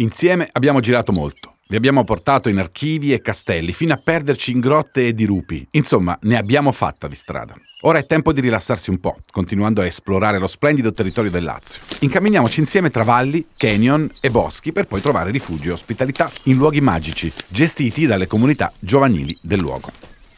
Insieme abbiamo girato molto. Vi abbiamo portato in archivi e castelli, fino a perderci in grotte e dirupi. Insomma, ne abbiamo fatta di strada. Ora è tempo di rilassarsi un po', continuando a esplorare lo splendido territorio del Lazio. Incamminiamoci insieme tra valli, canyon e boschi per poi trovare rifugio e ospitalità in luoghi magici, gestiti dalle comunità giovanili del luogo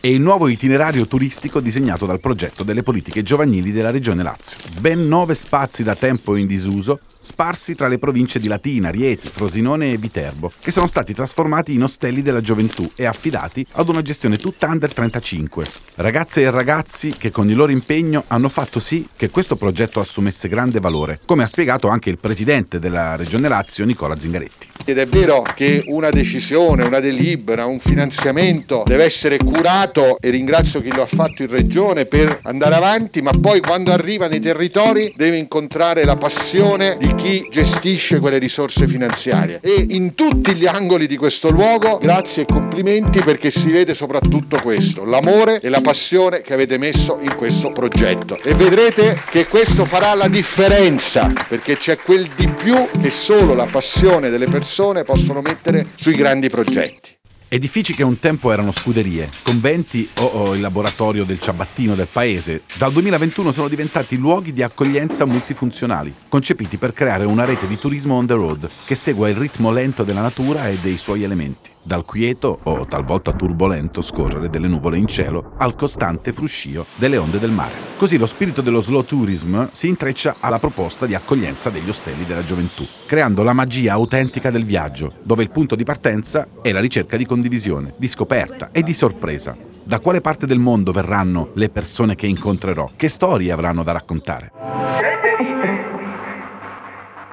e il nuovo itinerario turistico disegnato dal progetto delle politiche giovanili della Regione Lazio. Ben nove spazi da tempo in disuso, sparsi tra le province di Latina, Rieti, Frosinone e Viterbo, che sono stati trasformati in ostelli della gioventù e affidati ad una gestione tutta under 35. Ragazze e ragazzi che con il loro impegno hanno fatto sì che questo progetto assumesse grande valore, come ha spiegato anche il presidente della Regione Lazio, Nicola Zingaretti. Ed è vero che una decisione, una delibera, un finanziamento deve essere curato e ringrazio chi lo ha fatto in regione per andare avanti, ma poi quando arriva nei territori deve incontrare la passione di chi gestisce quelle risorse finanziarie. E in tutti gli angoli di questo luogo grazie e complimenti perché si vede soprattutto questo, l'amore e la passione che avete messo in questo progetto. E vedrete che questo farà la differenza perché c'è quel di più che solo la passione delle persone persone possono mettere sui grandi progetti. Edifici che un tempo erano scuderie, conventi o, o, il laboratorio del ciabattino del paese, dal 2021 sono diventati luoghi di accoglienza multifunzionali, concepiti per creare una rete di turismo on the road che segua il ritmo lento della natura e dei suoi elementi dal quieto o talvolta turbolento scorrere delle nuvole in cielo al costante fruscio delle onde del mare. Così lo spirito dello slow tourism si intreccia alla proposta di accoglienza degli ostelli della gioventù, creando la magia autentica del viaggio, dove il punto di partenza è la ricerca di condivisione, di scoperta e di sorpresa. Da quale parte del mondo verranno le persone che incontrerò? Che storie avranno da raccontare?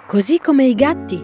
Così come i gatti,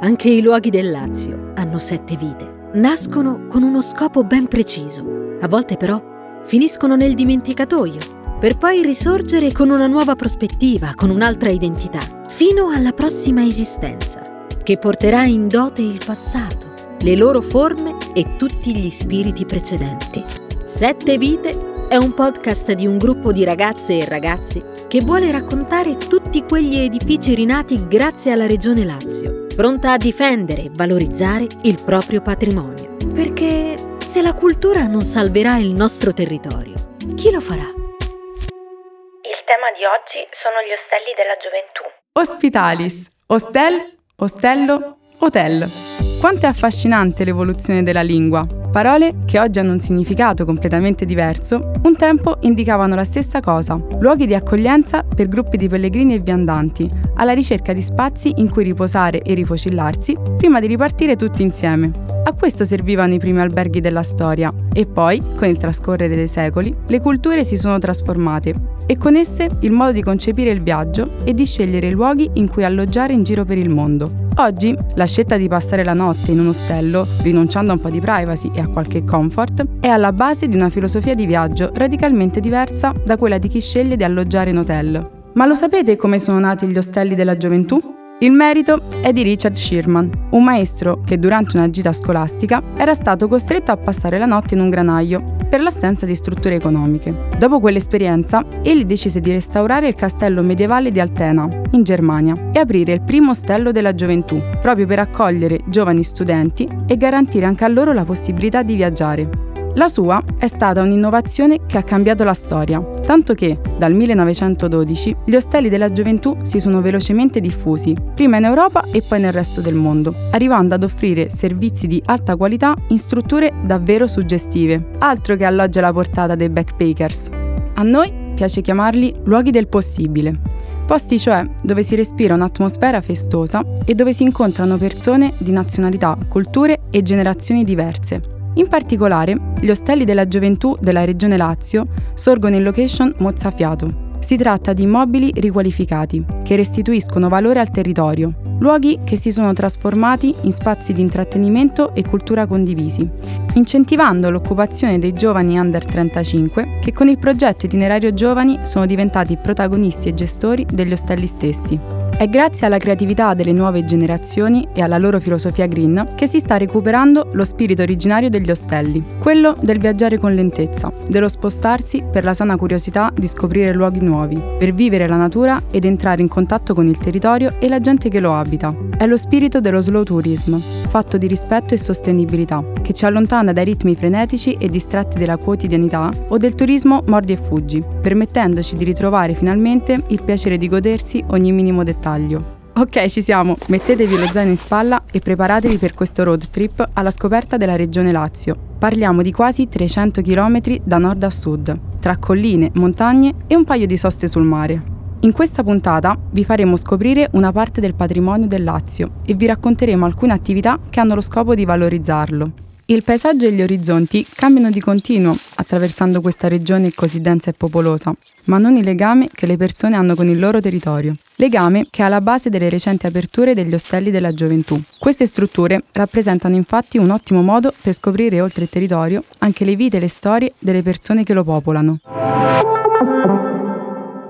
anche i luoghi del Lazio hanno sette vite nascono con uno scopo ben preciso, a volte però finiscono nel dimenticatoio, per poi risorgere con una nuova prospettiva, con un'altra identità, fino alla prossima esistenza, che porterà in dote il passato, le loro forme e tutti gli spiriti precedenti. Sette vite è un podcast di un gruppo di ragazze e ragazzi che vuole raccontare tutti quegli edifici rinati grazie alla Regione Lazio pronta a difendere e valorizzare il proprio patrimonio. Perché se la cultura non salverà il nostro territorio, chi lo farà? Il tema di oggi sono gli ostelli della gioventù. Ospitalis, hostel, ostello, hotel. Quanto è affascinante l'evoluzione della lingua Parole che oggi hanno un significato completamente diverso, un tempo indicavano la stessa cosa, luoghi di accoglienza per gruppi di pellegrini e viandanti, alla ricerca di spazi in cui riposare e rifocillarsi prima di ripartire tutti insieme. A questo servivano i primi alberghi della storia e poi, con il trascorrere dei secoli, le culture si sono trasformate e con esse il modo di concepire il viaggio e di scegliere i luoghi in cui alloggiare in giro per il mondo. Oggi la scelta di passare la notte in un ostello, rinunciando a un po' di privacy e a qualche comfort, è alla base di una filosofia di viaggio radicalmente diversa da quella di chi sceglie di alloggiare in hotel. Ma lo sapete come sono nati gli ostelli della gioventù? Il merito è di Richard Sherman, un maestro che durante una gita scolastica era stato costretto a passare la notte in un granaio per l'assenza di strutture economiche. Dopo quell'esperienza, egli decise di restaurare il castello medievale di Altena, in Germania, e aprire il primo ostello della gioventù, proprio per accogliere giovani studenti e garantire anche a loro la possibilità di viaggiare. La sua è stata un'innovazione che ha cambiato la storia, tanto che dal 1912 gli ostelli della gioventù si sono velocemente diffusi, prima in Europa e poi nel resto del mondo, arrivando ad offrire servizi di alta qualità in strutture davvero suggestive, altro che alloggi alla portata dei backpackers. A noi piace chiamarli luoghi del possibile. Posti cioè dove si respira un'atmosfera festosa e dove si incontrano persone di nazionalità, culture e generazioni diverse, in particolare, gli ostelli della gioventù della regione Lazio sorgono in location mozzafiato. Si tratta di immobili riqualificati, che restituiscono valore al territorio, luoghi che si sono trasformati in spazi di intrattenimento e cultura condivisi, incentivando l'occupazione dei giovani under 35 che con il progetto Itinerario Giovani sono diventati protagonisti e gestori degli ostelli stessi. È grazie alla creatività delle nuove generazioni e alla loro filosofia green che si sta recuperando lo spirito originario degli ostelli, quello del viaggiare con lentezza, dello spostarsi per la sana curiosità di scoprire luoghi nuovi, per vivere la natura ed entrare in contatto con il territorio e la gente che lo abita. È lo spirito dello slow tourism, fatto di rispetto e sostenibilità, che ci allontana dai ritmi frenetici e distratti della quotidianità o del turismo mordi e fuggi, permettendoci di ritrovare finalmente il piacere di godersi ogni minimo dettaglio dettaglio. Ok, ci siamo, mettetevi lo zaino in spalla e preparatevi per questo road trip alla scoperta della regione Lazio. Parliamo di quasi 300 km da nord a sud, tra colline, montagne e un paio di soste sul mare. In questa puntata vi faremo scoprire una parte del patrimonio del Lazio e vi racconteremo alcune attività che hanno lo scopo di valorizzarlo. Il paesaggio e gli orizzonti cambiano di continuo attraversando questa regione così densa e popolosa, ma non il legame che le persone hanno con il loro territorio. Legame che è alla base delle recenti aperture degli ostelli della gioventù. Queste strutture rappresentano infatti un ottimo modo per scoprire oltre il territorio anche le vite e le storie delle persone che lo popolano.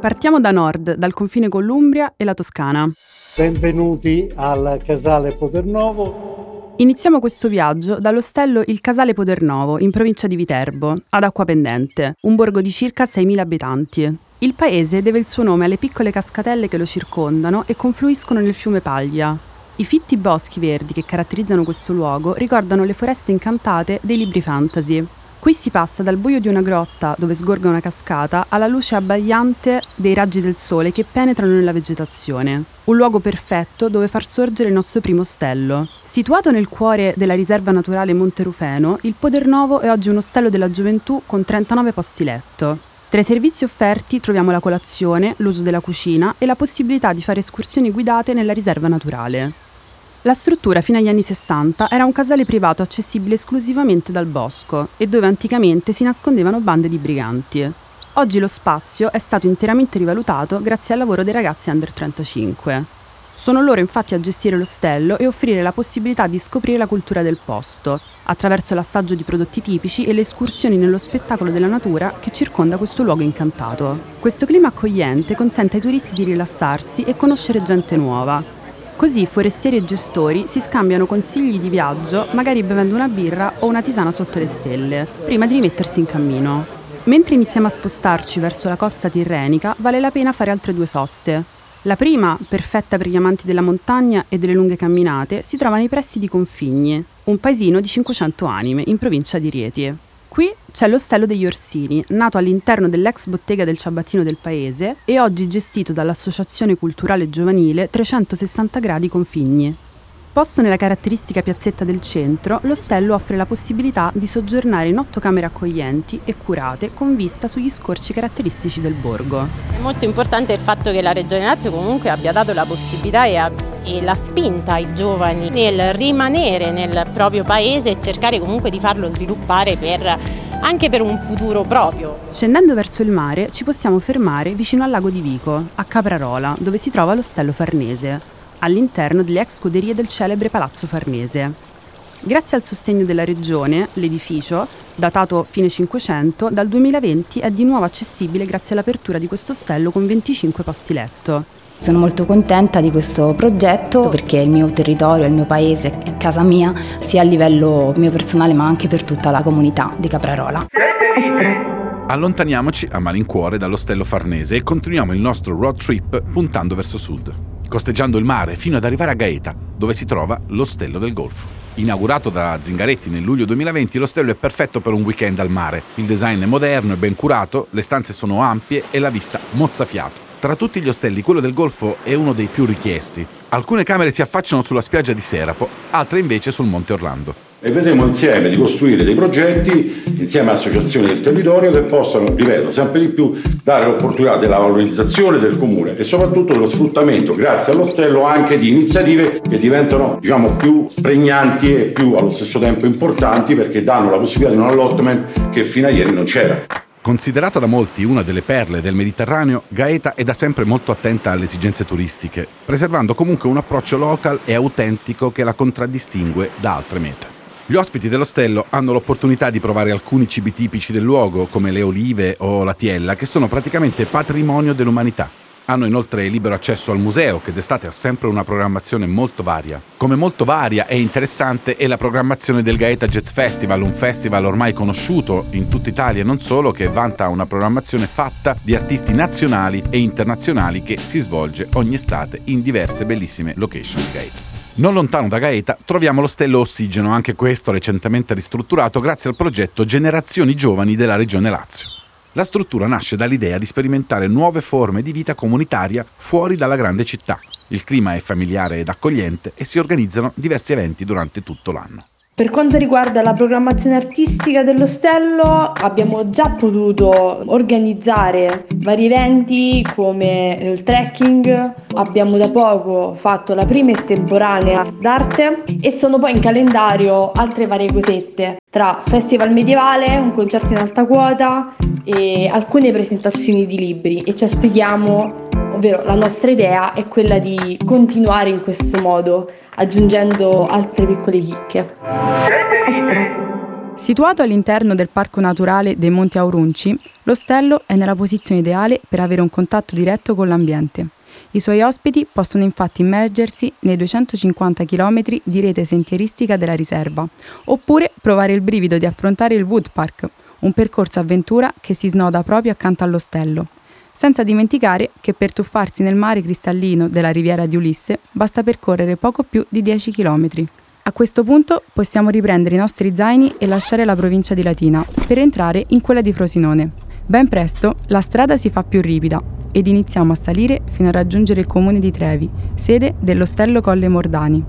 Partiamo da nord, dal confine con l'Umbria e la Toscana. Benvenuti al Casale Podernovo, Iniziamo questo viaggio dall'ostello Il Casale Podernovo, in provincia di Viterbo, ad Acqua Pendente, un borgo di circa 6.000 abitanti. Il paese deve il suo nome alle piccole cascatelle che lo circondano e confluiscono nel fiume Paglia. I fitti boschi verdi che caratterizzano questo luogo ricordano le foreste incantate dei libri fantasy. Qui si passa dal buio di una grotta dove sgorga una cascata alla luce abbagliante dei raggi del sole che penetrano nella vegetazione. Un luogo perfetto dove far sorgere il nostro primo ostello. Situato nel cuore della riserva naturale Monte Rufeno, il Podernovo è oggi un ostello della gioventù con 39 posti letto. Tra i servizi offerti troviamo la colazione, l'uso della cucina e la possibilità di fare escursioni guidate nella riserva naturale. La struttura fino agli anni 60 era un casale privato accessibile esclusivamente dal bosco e dove anticamente si nascondevano bande di briganti. Oggi lo spazio è stato interamente rivalutato grazie al lavoro dei ragazzi under 35. Sono loro infatti a gestire l'ostello e offrire la possibilità di scoprire la cultura del posto, attraverso l'assaggio di prodotti tipici e le escursioni nello spettacolo della natura che circonda questo luogo incantato. Questo clima accogliente consente ai turisti di rilassarsi e conoscere gente nuova, Così forestieri e gestori si scambiano consigli di viaggio, magari bevendo una birra o una tisana sotto le stelle, prima di rimettersi in cammino. Mentre iniziamo a spostarci verso la costa tirrenica, vale la pena fare altre due soste. La prima, perfetta per gli amanti della montagna e delle lunghe camminate, si trova nei pressi di Configni, un paesino di 500 anime in provincia di Rieti. Qui c'è l'Ostello degli Orsini, nato all'interno dell'ex bottega del ciabattino del paese e oggi gestito dall'Associazione Culturale Giovanile 360 gradi Configni. Posto nella caratteristica piazzetta del centro, l'ostello offre la possibilità di soggiornare in otto camere accoglienti e curate con vista sugli scorci caratteristici del borgo. È molto importante il fatto che la Regione Lazio comunque abbia dato la possibilità e, a, e la spinta ai giovani nel rimanere nel proprio paese e cercare comunque di farlo sviluppare per anche per un futuro proprio. Scendendo verso il mare ci possiamo fermare vicino al lago di Vico, a Caprarola, dove si trova l'ostello farnese all'interno delle ex scuderie del celebre Palazzo Farnese. Grazie al sostegno della regione, l'edificio, datato fine 500, dal 2020 è di nuovo accessibile grazie all'apertura di questo ostello con 25 posti letto. Sono molto contenta di questo progetto perché il mio territorio, il mio paese, è casa mia, sia a livello mio personale ma anche per tutta la comunità di Caprarola. Sette vite! Allontaniamoci a malincuore dall'ostello farnese e continuiamo il nostro road trip puntando verso sud costeggiando il mare fino ad arrivare a Gaeta, dove si trova l'Ostello del Golfo. Inaugurato da Zingaretti nel luglio 2020, l'ostello è perfetto per un weekend al mare. Il design è moderno e ben curato, le stanze sono ampie e la vista mozzafiato. Tra tutti gli ostelli, quello del Golfo è uno dei più richiesti. Alcune camere si affacciano sulla spiaggia di Serapo, altre invece sul Monte Orlando e vedremo insieme di costruire dei progetti insieme a associazioni del territorio che possano, ripeto, sempre di più dare l'opportunità della valorizzazione del comune e soprattutto dello sfruttamento, grazie all'ostello, anche di iniziative che diventano diciamo, più pregnanti e più allo stesso tempo importanti perché danno la possibilità di un allotment che fino a ieri non c'era. Considerata da molti una delle perle del Mediterraneo, Gaeta è da sempre molto attenta alle esigenze turistiche, preservando comunque un approccio local e autentico che la contraddistingue da altre mete. Gli ospiti dell'ostello hanno l'opportunità di provare alcuni cibi tipici del luogo, come le olive o la tiella, che sono praticamente patrimonio dell'umanità. Hanno inoltre libero accesso al museo, che d'estate ha sempre una programmazione molto varia. Come molto varia e interessante è la programmazione del Gaeta Jazz Festival, un festival ormai conosciuto in tutta Italia e non solo, che vanta una programmazione fatta di artisti nazionali e internazionali che si svolge ogni estate in diverse bellissime location di Gaeta. Non lontano da Gaeta troviamo l'ostello Ossigeno, anche questo recentemente ristrutturato grazie al progetto Generazioni Giovani della Regione Lazio. La struttura nasce dall'idea di sperimentare nuove forme di vita comunitaria fuori dalla grande città. Il clima è familiare ed accogliente e si organizzano diversi eventi durante tutto l'anno. Per quanto riguarda la programmazione artistica dell'ostello, abbiamo già potuto organizzare vari eventi come il trekking, abbiamo da poco fatto la prima estemporanea d'arte e sono poi in calendario altre varie cosette, tra festival medievale, un concerto in alta quota e alcune presentazioni di libri. E ci aspettiamo ovvero la nostra idea è quella di continuare in questo modo, aggiungendo altre piccole chicche. Situato all'interno del Parco Naturale dei Monti Aurunci, l'ostello è nella posizione ideale per avere un contatto diretto con l'ambiente. I suoi ospiti possono infatti immergersi nei 250 km di rete sentieristica della riserva, oppure provare il brivido di affrontare il Wood Park, un percorso avventura che si snoda proprio accanto all'ostello. Senza dimenticare che per tuffarsi nel mare cristallino della riviera di Ulisse basta percorrere poco più di 10 km. A questo punto possiamo riprendere i nostri zaini e lasciare la provincia di Latina per entrare in quella di Frosinone. Ben presto la strada si fa più ripida ed iniziamo a salire fino a raggiungere il comune di Trevi, sede dell'ostello Colle Mordani.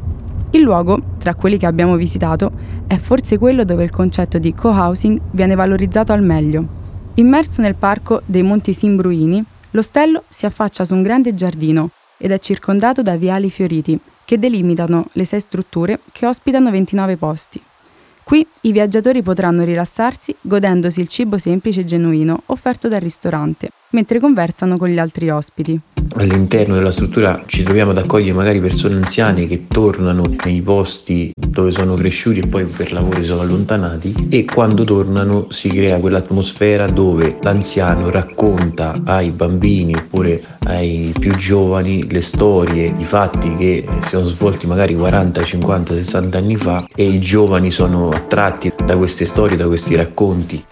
Il luogo, tra quelli che abbiamo visitato, è forse quello dove il concetto di co-housing viene valorizzato al meglio. Immerso nel parco dei Monti Simbruini, l'ostello si affaccia su un grande giardino ed è circondato da viali fioriti che delimitano le sei strutture che ospitano 29 posti. Qui i viaggiatori potranno rilassarsi godendosi il cibo semplice e genuino offerto dal ristorante, mentre conversano con gli altri ospiti. All'interno della struttura ci troviamo ad accogliere magari persone anziane che tornano nei posti dove sono cresciuti e poi per lavoro sono allontanati e quando tornano si crea quell'atmosfera dove l'anziano racconta ai bambini oppure ai più giovani le storie, i fatti che si sono svolti magari 40, 50, 60 anni fa e i giovani sono attratti da queste storie, da questi racconti.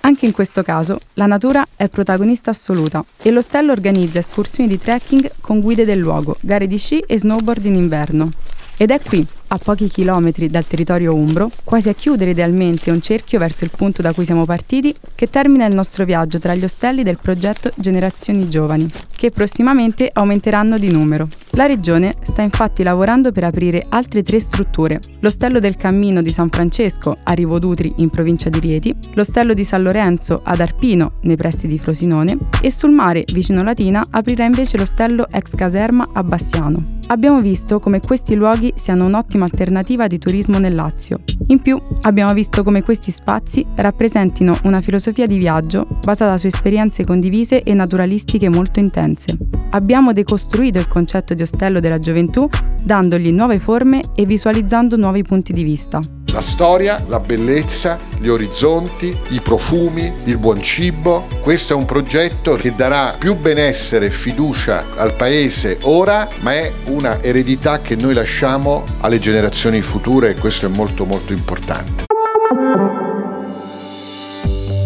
Anche in questo caso la natura è protagonista assoluta e l'ostello organizza escursioni di trekking con guide del luogo, gare di sci e snowboard in inverno. Ed è qui, a pochi chilometri dal territorio umbro, quasi a chiudere idealmente un cerchio verso il punto da cui siamo partiti, che termina il nostro viaggio tra gli ostelli del progetto Generazioni Giovani, che prossimamente aumenteranno di numero. La Regione sta infatti lavorando per aprire altre tre strutture, l'ostello del Cammino di San Francesco a Rivodutri in provincia di Rieti, l'ostello di San Lorenzo ad Arpino nei pressi di Frosinone e sul mare vicino Latina aprirà invece l'ostello ex caserma a Bassiano. Abbiamo visto come questi luoghi siano un'ottima alternativa di turismo nel Lazio. In più abbiamo visto come questi spazi rappresentino una filosofia di viaggio basata su esperienze condivise e naturalistiche molto intense. Abbiamo decostruito il concetto di ostello della gioventù dandogli nuove forme e visualizzando nuovi punti di vista. La storia, la bellezza, gli orizzonti, i profumi, il buon cibo. Questo è un progetto che darà più benessere e fiducia al paese ora, ma è una eredità che noi lasciamo alle generazioni future e questo è molto molto importante.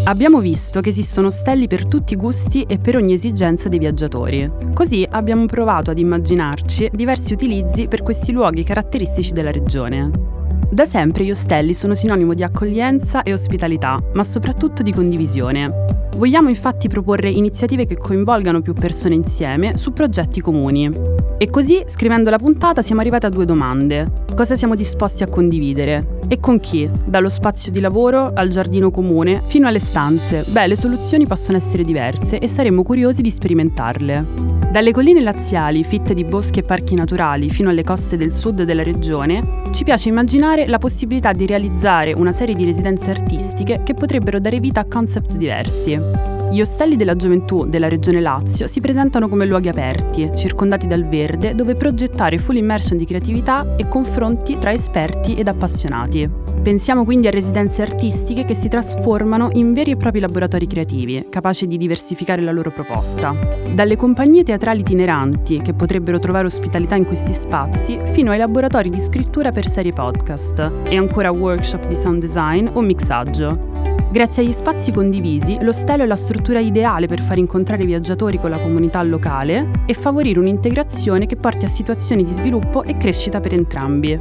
Abbiamo visto che esistono ostelli per tutti i gusti e per ogni esigenza dei viaggiatori. Così abbiamo provato ad immaginarci diversi utilizzi per questi luoghi caratteristici della regione. Da sempre gli ostelli sono sinonimo di accoglienza e ospitalità, ma soprattutto di condivisione. Vogliamo infatti proporre iniziative che coinvolgano più persone insieme su progetti comuni. E così, scrivendo la puntata, siamo arrivati a due domande. Cosa siamo disposti a condividere? E con chi? Dallo spazio di lavoro al giardino comune fino alle stanze. Beh, le soluzioni possono essere diverse e saremmo curiosi di sperimentarle. Dalle colline laziali, fitte di boschi e parchi naturali, fino alle coste del sud della regione, ci piace immaginare la possibilità di realizzare una serie di residenze artistiche che potrebbero dare vita a concept diversi. Gli ostelli della gioventù della regione Lazio si presentano come luoghi aperti, circondati dal verde, dove progettare full immersion di creatività e confronti tra esperti ed appassionati. Pensiamo quindi a residenze artistiche che si trasformano in veri e propri laboratori creativi, capaci di diversificare la loro proposta. Dalle compagnie teatrali itineranti, che potrebbero trovare ospitalità in questi spazi, fino ai laboratori di scrittura per serie podcast e ancora workshop di sound design o mixaggio. Grazie agli spazi condivisi, l'ostello è la struttura ideale per far incontrare i viaggiatori con la comunità locale e favorire un'integrazione che porti a situazioni di sviluppo e crescita per entrambi.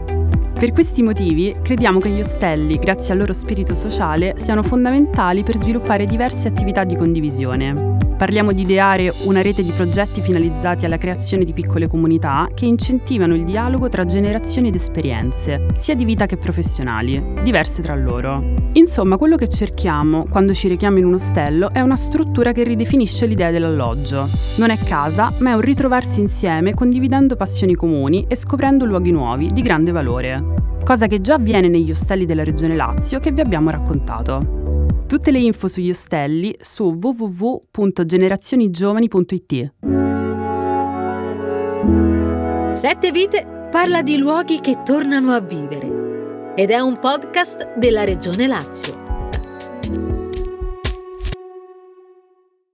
Per questi motivi crediamo che gli ostelli, grazie al loro spirito sociale, siano fondamentali per sviluppare diverse attività di condivisione. Parliamo di ideare una rete di progetti finalizzati alla creazione di piccole comunità che incentivano il dialogo tra generazioni ed esperienze, sia di vita che professionali, diverse tra loro. Insomma, quello che cerchiamo quando ci rechiamo in un ostello è una struttura che ridefinisce l'idea dell'alloggio. Non è casa, ma è un ritrovarsi insieme condividendo passioni comuni e scoprendo luoghi nuovi di grande valore. Cosa che già avviene negli ostelli della regione Lazio che vi abbiamo raccontato. Tutte le info sugli ostelli su www.generazioniggiovani.it. Sette Vite parla di luoghi che tornano a vivere ed è un podcast della Regione Lazio.